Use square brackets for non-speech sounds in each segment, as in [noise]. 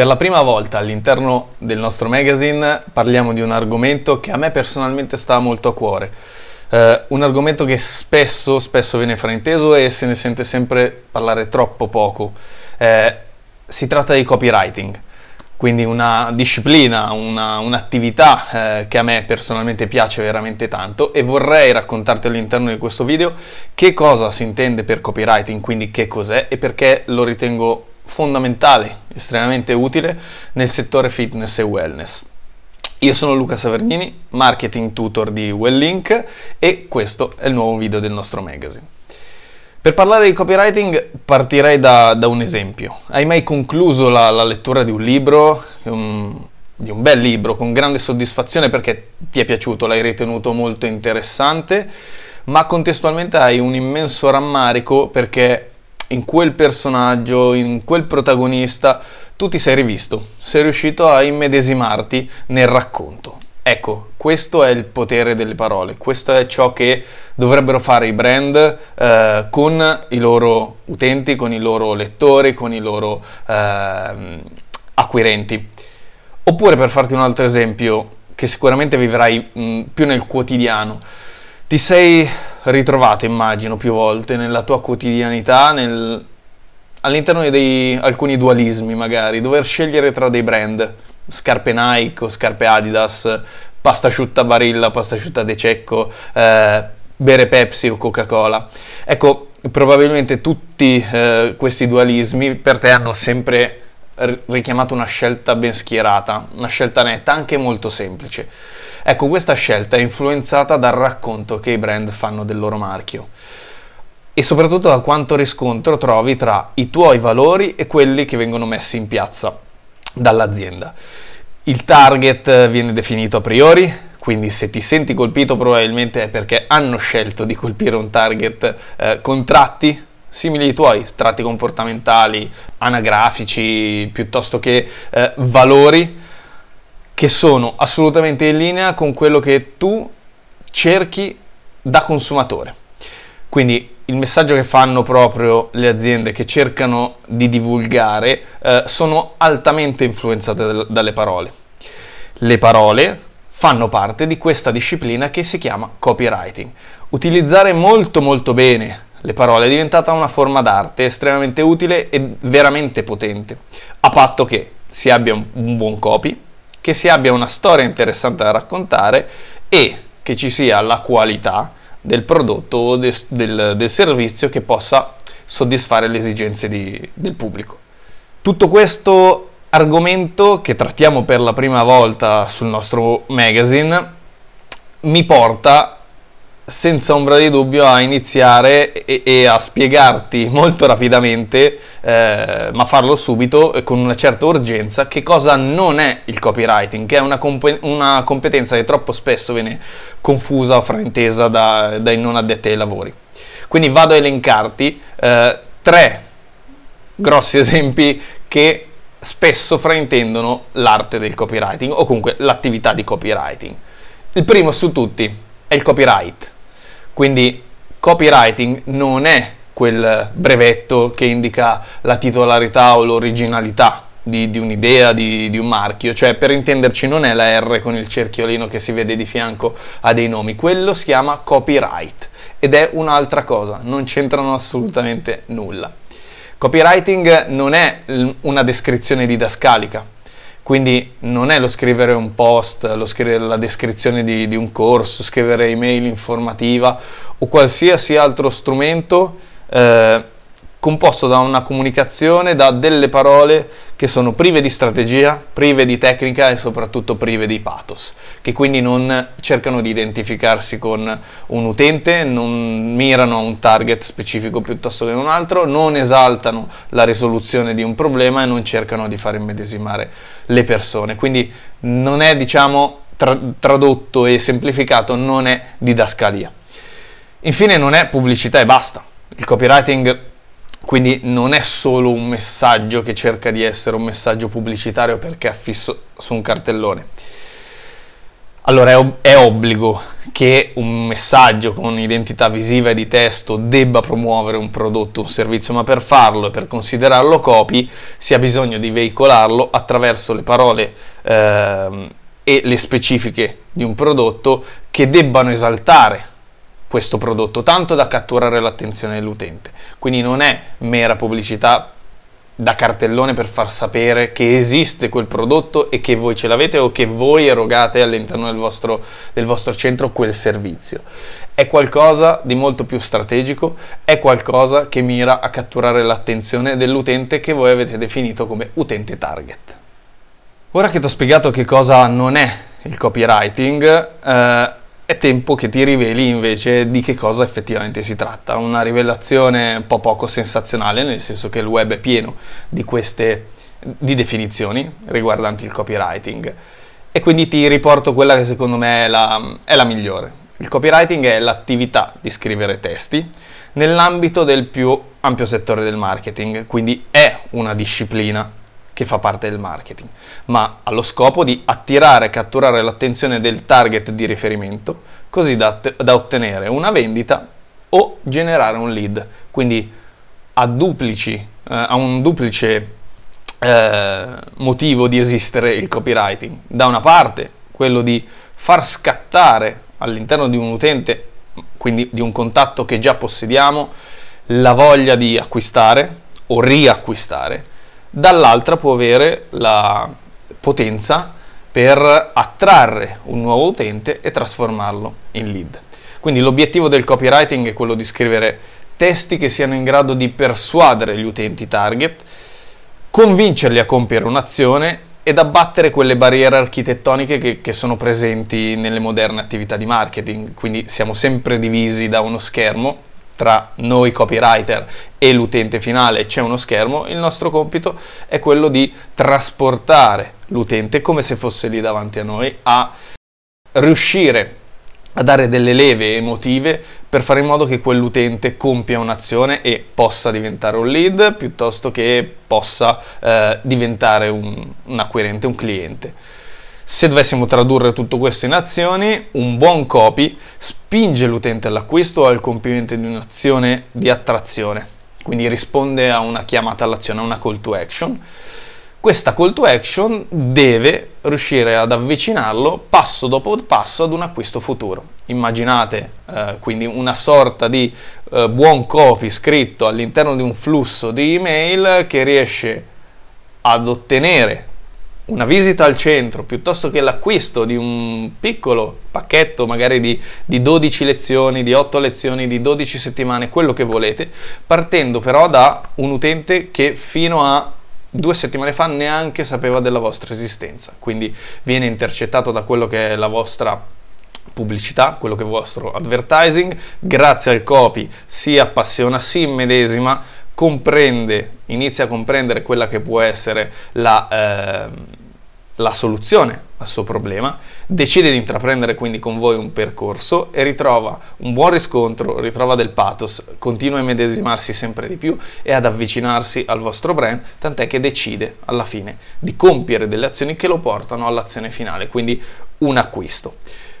Per la prima volta all'interno del nostro magazine parliamo di un argomento che a me personalmente sta molto a cuore. Uh, un argomento che spesso, spesso viene frainteso e se ne sente sempre parlare troppo poco. Uh, si tratta di copywriting, quindi una disciplina, una, un'attività uh, che a me personalmente piace veramente tanto e vorrei raccontarti all'interno di questo video che cosa si intende per copywriting, quindi che cos'è e perché lo ritengo fondamentale, estremamente utile nel settore fitness e wellness. Io sono Luca Savernini, marketing tutor di Welllink e questo è il nuovo video del nostro magazine. Per parlare di copywriting partirei da, da un esempio. Hai mai concluso la, la lettura di un libro, un, di un bel libro, con grande soddisfazione perché ti è piaciuto, l'hai ritenuto molto interessante, ma contestualmente hai un immenso rammarico perché in quel personaggio, in quel protagonista, tu ti sei rivisto, sei riuscito a immedesimarti nel racconto. Ecco, questo è il potere delle parole, questo è ciò che dovrebbero fare i brand eh, con i loro utenti, con i loro lettori, con i loro eh, acquirenti. Oppure per farti un altro esempio che sicuramente vivrai mh, più nel quotidiano, ti sei ritrovato, immagino, più volte nella tua quotidianità, nel... all'interno di alcuni dualismi magari, dover scegliere tra dei brand, scarpe Nike o scarpe Adidas, pasta asciutta Barilla, pasta asciutta De Cecco, eh, bere Pepsi o Coca-Cola. Ecco, probabilmente tutti eh, questi dualismi per te hanno sempre richiamato una scelta ben schierata, una scelta netta, anche molto semplice. Ecco, questa scelta è influenzata dal racconto che i brand fanno del loro marchio e soprattutto da quanto riscontro trovi tra i tuoi valori e quelli che vengono messi in piazza dall'azienda. Il target viene definito a priori, quindi se ti senti colpito probabilmente è perché hanno scelto di colpire un target eh, con tratti simili ai tuoi, tratti comportamentali, anagrafici, piuttosto che eh, valori che sono assolutamente in linea con quello che tu cerchi da consumatore. Quindi il messaggio che fanno proprio le aziende che cercano di divulgare eh, sono altamente influenzate dalle parole. Le parole fanno parte di questa disciplina che si chiama copywriting. Utilizzare molto molto bene le parole è diventata una forma d'arte estremamente utile e veramente potente, a patto che si abbia un buon copy, che si abbia una storia interessante da raccontare e che ci sia la qualità del prodotto o de, del, del, servizio che possa soddisfare le esigenze di, del pubblico. Tutto questo argomento che trattiamo per la prima volta sul nostro magazine mi porta senza ombra di dubbio a iniziare e, e a spiegarti [laughs] molto rapidamente, eh, ma farlo subito con una certa urgenza, che cosa non è il copywriting, che è una, comp- una competenza che troppo spesso viene confusa o fraintesa da, dai non addetti ai lavori. Quindi vado a elencarti eh, tre grossi esempi che spesso fraintendono l'arte del copywriting o comunque l'attività di copywriting. Il primo su tutti è il copyright. Quindi copywriting non è quel brevetto che indica la titolarità o l'originalità di, di un'idea, di, di, un marchio, cioè per intenderci non è la R con il cerchiolino che si vede di fianco a dei nomi, quello si chiama copyright ed è un'altra cosa, non c'entrano assolutamente nulla. Copywriting non è una descrizione didascalica, quindi non è lo scrivere un post, lo scrivere la descrizione di, di un corso, scrivere email informativa o qualsiasi altro strumento eh, composto da una comunicazione, da delle parole che sono prive di strategia, prive di tecnica e soprattutto prive di pathos, che quindi non cercano di identificarsi con un utente, non mirano a un target specifico piuttosto che un altro, non esaltano la risoluzione di un problema e non cercano di far immedesimare le persone. Quindi non è, diciamo, tra- tradotto e semplificato, non è didascalia. Infine non è pubblicità e basta. Il copywriting quindi non è solo un messaggio che cerca di essere un messaggio pubblicitario perché è affisso su un cartellone. Allora è, obbligo che un messaggio con identità visiva e di testo debba promuovere un prodotto, un servizio, ma per farlo e per considerarlo copy si ha bisogno di veicolarlo attraverso le parole eh, e le specifiche di un prodotto che debbano esaltare questo prodotto, tanto da catturare l'attenzione dell'utente. Quindi non è mera pubblicità da cartellone per far sapere che esiste quel prodotto e che voi ce l'avete o che voi erogate all'interno del vostro, del vostro centro quel servizio. È qualcosa di molto più strategico, è qualcosa che mira a catturare l'attenzione dell'utente che voi avete definito come utente target. Ora che ti ho spiegato che cosa non è il copywriting, eh, è tempo che ti riveli invece di che cosa effettivamente si tratta. Una rivelazione un po' poco sensazionale, nel senso che il web è pieno di queste di definizioni riguardanti il copywriting. E quindi ti riporto quella che secondo me è la, è la migliore. Il copywriting è l'attività di scrivere testi nell'ambito del più ampio settore del marketing, quindi è una disciplina che fa parte del marketing, ma ha lo scopo di attirare e catturare l'attenzione del target di riferimento così da, da ottenere una vendita o generare un lead. Quindi ha, duplici, eh, ha un duplice eh, motivo di esistere il copywriting. Da una parte quello di far scattare all'interno di un utente, quindi di un contatto che già possediamo, la voglia di acquistare o riacquistare dall'altra può avere la potenza per attrarre un nuovo utente e trasformarlo in lead. Quindi l'obiettivo del copywriting è quello di scrivere testi che siano in grado di persuadere gli utenti target, convincerli a compiere un'azione ed abbattere quelle barriere architettoniche che, che, sono presenti nelle moderne attività di marketing. Quindi siamo sempre divisi da uno schermo tra noi copywriter e l'utente finale c'è uno schermo, il nostro compito è quello di trasportare l'utente come se fosse lì davanti a noi a riuscire a dare delle leve emotive per fare in modo che quell'utente compia un'azione e possa diventare un lead piuttosto che possa eh, diventare un, un acquirente, un cliente. Se dovessimo tradurre tutto questo in azioni, un buon copy spinge l'utente all'acquisto o al compimento di un'azione di attrazione, quindi risponde a una chiamata all'azione, a una call to action. Questa call to action deve riuscire ad avvicinarlo passo dopo passo ad un acquisto futuro. Immaginate eh, quindi una sorta di eh, buon copy scritto all'interno di un flusso di email che riesce ad ottenere una visita al centro piuttosto che l'acquisto di un piccolo pacchetto magari di, di, 12 lezioni, di 8 lezioni, di 12 settimane, quello che volete, partendo però da un utente che fino a due settimane fa neanche sapeva della vostra esistenza, quindi viene intercettato da quello che è la vostra pubblicità, quello che è il vostro advertising, grazie al copy si appassiona, si immedesima, comprende, inizia a comprendere quella che può essere la... Eh, la soluzione al suo problema, decide di intraprendere quindi con voi un percorso e ritrova un buon riscontro, ritrova del pathos, continua a medesimarsi sempre di più e ad avvicinarsi al vostro brand, tant'è che decide alla fine di compiere delle azioni che lo portano all'azione finale, quindi un acquisto.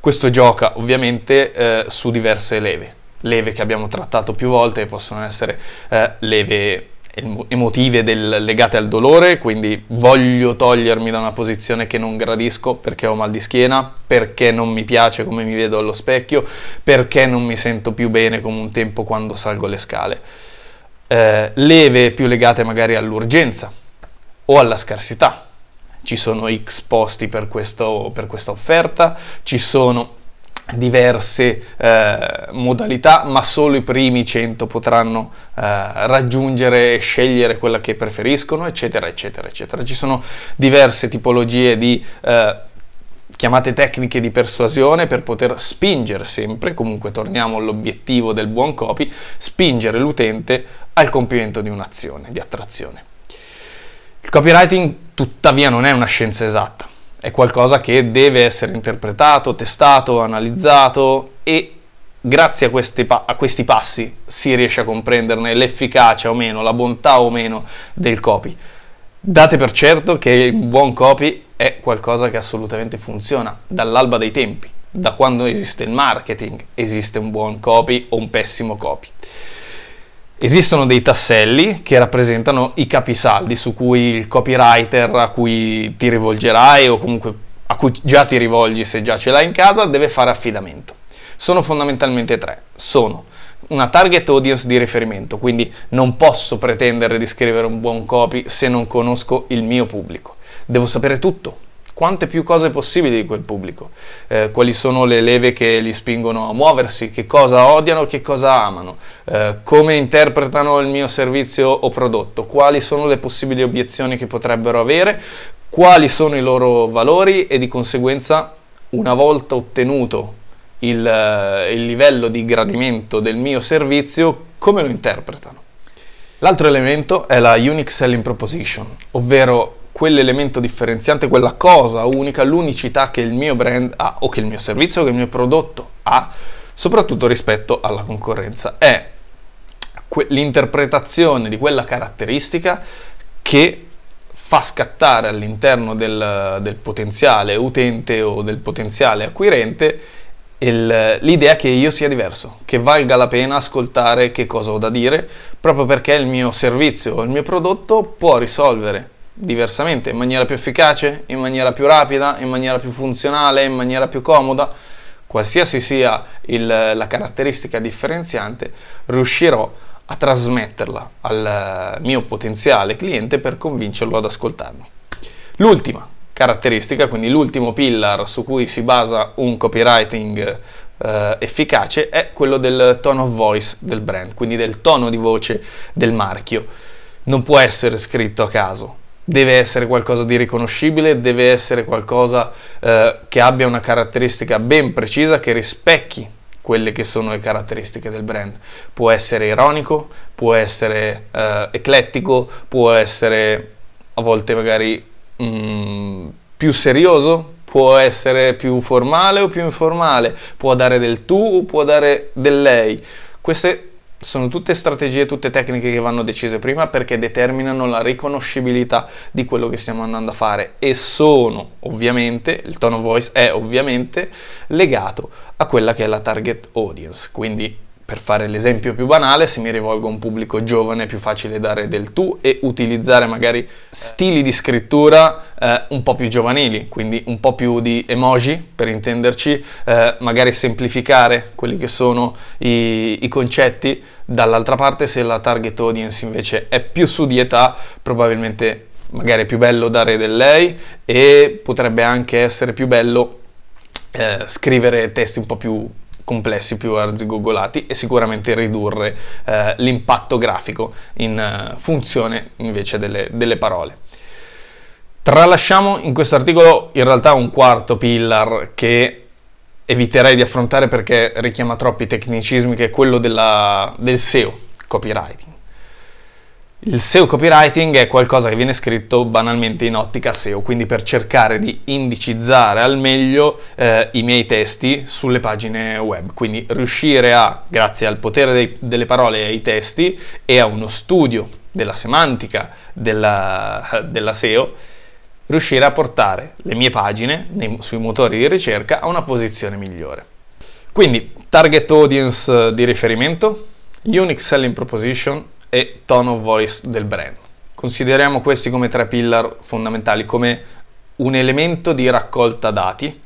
Questo gioca ovviamente eh, su diverse leve, leve che abbiamo trattato più volte, possono essere eh, leve emotive del, legate al dolore, quindi voglio togliermi da una posizione che non gradisco perché ho mal di schiena, perché non mi piace come mi vedo allo specchio, perché non mi sento più bene come un tempo quando salgo le scale. Eh, leve più legate magari all'urgenza o alla scarsità. Ci sono X posti per, questo, per questa offerta, ci sono diverse eh, modalità, ma solo i primi 100 potranno eh, raggiungere e scegliere quella che preferiscono, eccetera, eccetera, eccetera. Ci sono diverse tipologie di eh, chiamate tecniche di persuasione per poter spingere sempre, comunque torniamo all'obiettivo del buon copy, spingere l'utente al compimento di un'azione, di attrazione. Il copywriting tuttavia non è una scienza esatta è qualcosa che deve essere interpretato, testato, analizzato e grazie a questi, pa- a questi, passi si riesce a comprenderne l'efficacia o meno, la bontà o meno del copy. Date per certo che un buon copy è qualcosa che assolutamente funziona dall'alba dei tempi, da quando esiste il marketing, esiste un buon copy o un pessimo copy. Esistono dei tasselli che rappresentano i capisaldi su cui il copywriter a cui ti rivolgerai o comunque a cui già ti rivolgi se già ce l'hai in casa deve fare affidamento. Sono fondamentalmente tre. Sono una target audience di riferimento, quindi non posso pretendere di scrivere un buon copy se non conosco il mio pubblico. Devo sapere tutto, quante più cose possibili di quel pubblico, eh, quali sono le leve che li spingono a muoversi, che cosa odiano, che cosa amano, eh, come interpretano il mio servizio o prodotto, quali sono le possibili obiezioni che potrebbero avere, quali sono i loro valori e di conseguenza una volta ottenuto il, eh, il livello di gradimento del mio servizio, come lo interpretano. L'altro elemento è la Unique Selling Proposition, ovvero quell'elemento differenziante, quella cosa unica, l'unicità che il mio brand ha o che il mio servizio o che il mio prodotto ha, soprattutto rispetto alla concorrenza. È que- l'interpretazione di quella caratteristica che fa scattare all'interno del, del potenziale utente o del potenziale acquirente il, l'idea che io sia diverso, che valga la pena ascoltare che cosa ho da dire, proprio perché il mio servizio o il mio prodotto può risolvere diversamente, in maniera più efficace, in maniera più rapida, in maniera più funzionale, in maniera più comoda, qualsiasi sia il, la caratteristica differenziante, riuscirò a trasmetterla al mio potenziale cliente per convincerlo ad ascoltarmi. L'ultima caratteristica, quindi l'ultimo pillar su cui si basa un copywriting eh, efficace, è quello del tone of voice del brand, quindi del tono di voce del marchio. Non può essere scritto a caso, deve essere qualcosa di riconoscibile, deve essere qualcosa eh, che abbia una caratteristica ben precisa che rispecchi quelle che sono le caratteristiche del brand. Può essere ironico, può essere eh, eclettico, può essere a volte magari mm, più serioso, può essere più formale o più informale, può dare del tu o può dare del lei. Queste sono tutte strategie, tutte tecniche che vanno decise prima perché determinano la riconoscibilità di quello che stiamo andando a fare e sono ovviamente, il tone of voice è ovviamente legato a quella che è la target audience, quindi per fare l'esempio più banale, se mi rivolgo a un pubblico giovane è più facile dare del tu e utilizzare magari stili di scrittura eh, un po' più giovanili, quindi un po' più di emoji per intenderci, eh, magari semplificare quelli che sono i, i concetti. Dall'altra parte, se la target audience invece è più su di età, probabilmente magari è più bello dare del lei e potrebbe anche essere più bello eh, scrivere testi un po' più complessi, più arzigogolati e sicuramente ridurre eh, l'impatto grafico in uh, funzione invece delle, delle parole. Tralasciamo in questo articolo in realtà un quarto pillar che eviterei di affrontare perché richiama troppi tecnicismi, che è quello della, del SEO, copywriting. Il SEO copywriting è qualcosa che viene scritto banalmente in ottica SEO, quindi per cercare di indicizzare al meglio eh, i miei testi sulle pagine web, quindi riuscire a, grazie al potere dei, delle parole e ai testi e a uno studio della semantica della, della SEO, riuscire a portare le mie pagine nei, sui motori di ricerca a una posizione migliore. Quindi, target audience di riferimento, unique selling proposition e tone of voice del brand. Consideriamo questi come tre pillar fondamentali, come un elemento di raccolta dati,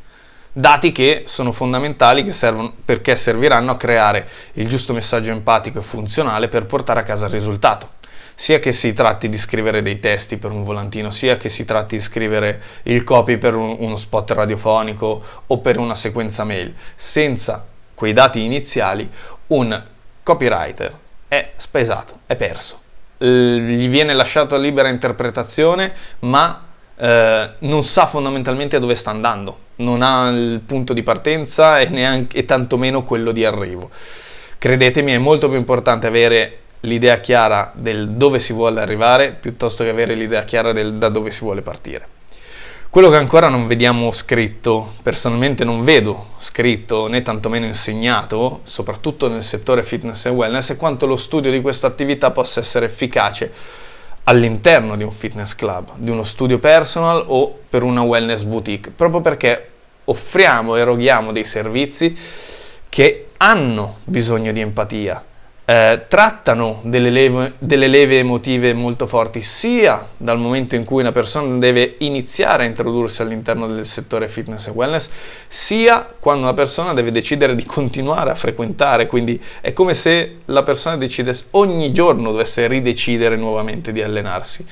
dati che sono fondamentali che servono, perché serviranno a creare il giusto messaggio empatico e funzionale per portare a casa il risultato. Sia che si tratti di scrivere dei testi per un volantino, sia che si tratti di scrivere il copy per un, uno spot radiofonico o per una sequenza mail. Senza quei dati iniziali, un copywriter è spesato, è perso. gli viene lasciata libera interpretazione, ma eh, non sa fondamentalmente dove sta andando, non ha il punto di partenza e, neanche, e tantomeno quello di arrivo. Credetemi, è molto più importante avere l'idea chiara del dove si vuole arrivare piuttosto che avere l'idea chiara del da dove si vuole partire. Quello che ancora non vediamo scritto, personalmente non vedo scritto né tantomeno insegnato, soprattutto nel settore fitness e wellness, è quanto lo studio di questa attività possa essere efficace all'interno di un fitness club, di uno studio personal o per una wellness boutique, proprio perché offriamo, eroghiamo dei servizi che hanno bisogno di empatia, eh, trattano delle leve, delle leve, emotive molto forti, sia dal momento in cui una persona deve iniziare a introdursi all'interno del settore fitness e wellness, sia quando una persona deve decidere di continuare a frequentare, quindi è come se la persona decidesse ogni giorno dovesse ridecidere nuovamente di allenarsi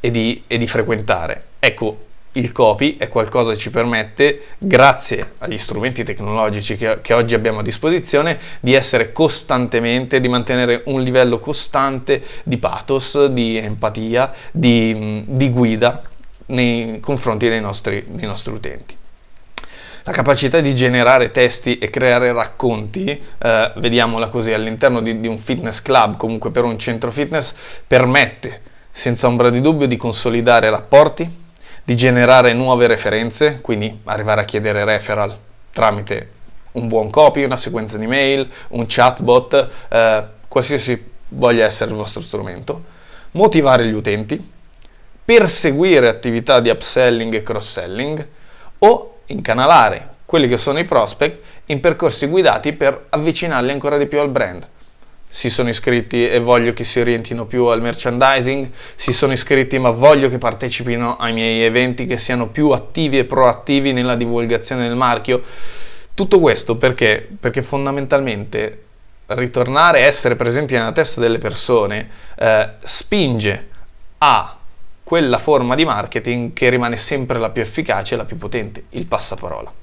e di, e di frequentare. Ecco, il copy è qualcosa che ci permette, grazie agli strumenti tecnologici che, che, oggi abbiamo a disposizione, di essere costantemente, di mantenere un livello costante di pathos, di empatia, di, di guida nei confronti dei nostri, dei nostri, utenti. La capacità di generare testi e creare racconti, eh, vediamola così, all'interno di, di un fitness club, comunque per un centro fitness, permette senza ombra di dubbio di consolidare rapporti, di generare nuove referenze, quindi arrivare a chiedere referral tramite un buon copy, una sequenza di mail, un chatbot, eh, qualsiasi voglia essere il vostro strumento, motivare gli utenti, perseguire attività di upselling e cross-selling o incanalare quelli che sono i prospect in percorsi guidati per avvicinarli ancora di più al brand si sono iscritti e voglio che si orientino più al merchandising, si sono iscritti ma voglio che partecipino ai miei eventi, che siano più attivi e proattivi nella divulgazione del marchio. Tutto questo perché? Perché fondamentalmente ritornare a essere presenti nella testa delle persone eh, spinge a quella forma di marketing che rimane sempre la più efficace e la più potente, il passaparola.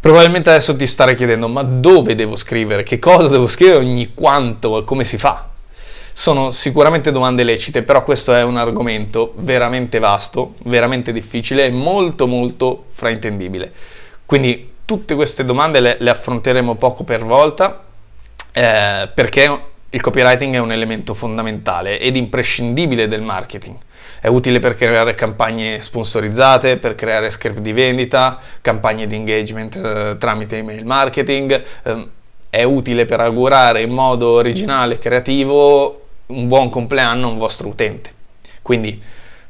Probabilmente adesso ti starai chiedendo, ma dove devo scrivere? Che cosa devo scrivere ogni quanto? Come si fa? Sono sicuramente domande lecite, però questo è un argomento veramente vasto, veramente difficile e molto molto fraintendibile. Quindi tutte queste domande le, le affronteremo poco per volta, eh, perché il copywriting è un elemento fondamentale ed imprescindibile del marketing. È utile per creare campagne sponsorizzate, per creare script di vendita, campagne di engagement eh, tramite email marketing. Eh, è utile per augurare in modo originale e creativo un buon compleanno a un vostro utente. Quindi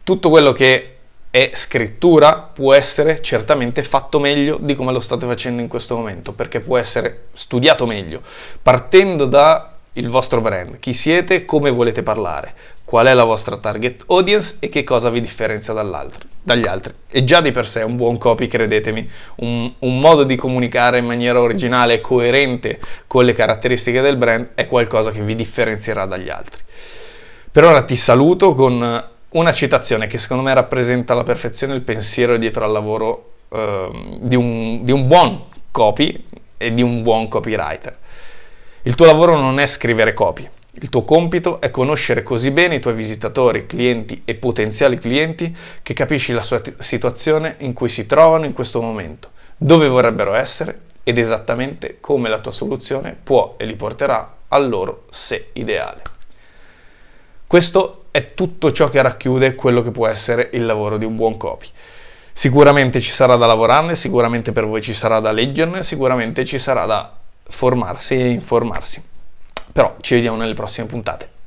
tutto quello che è scrittura può essere certamente fatto meglio di come lo state facendo in questo momento, perché può essere studiato meglio, partendo da il vostro brand, chi siete, come volete parlare, qual è la vostra target audience e che cosa vi differenzia dagli altri. E già di per sé un buon copy, credetemi, un, un modo di comunicare in maniera originale e coerente con le caratteristiche del brand è qualcosa che vi differenzierà dagli altri. Per ora ti saluto con una citazione che secondo me rappresenta alla perfezione il pensiero dietro al lavoro eh, di, un, di un buon copy e di un buon copywriter. Il tuo lavoro non è scrivere copie. Il tuo compito è conoscere così bene i tuoi visitatori, clienti e potenziali clienti che capisci la sua t- situazione in cui si trovano in questo momento, dove vorrebbero essere ed esattamente come la tua soluzione può e li porterà al loro sé ideale. Questo è tutto ciò che racchiude quello che può essere il lavoro di un buon copy. Sicuramente ci sarà da lavorarne, sicuramente per voi ci sarà da leggerne, sicuramente ci sarà da formarsi e informarsi. Però ci vediamo nelle prossime puntate.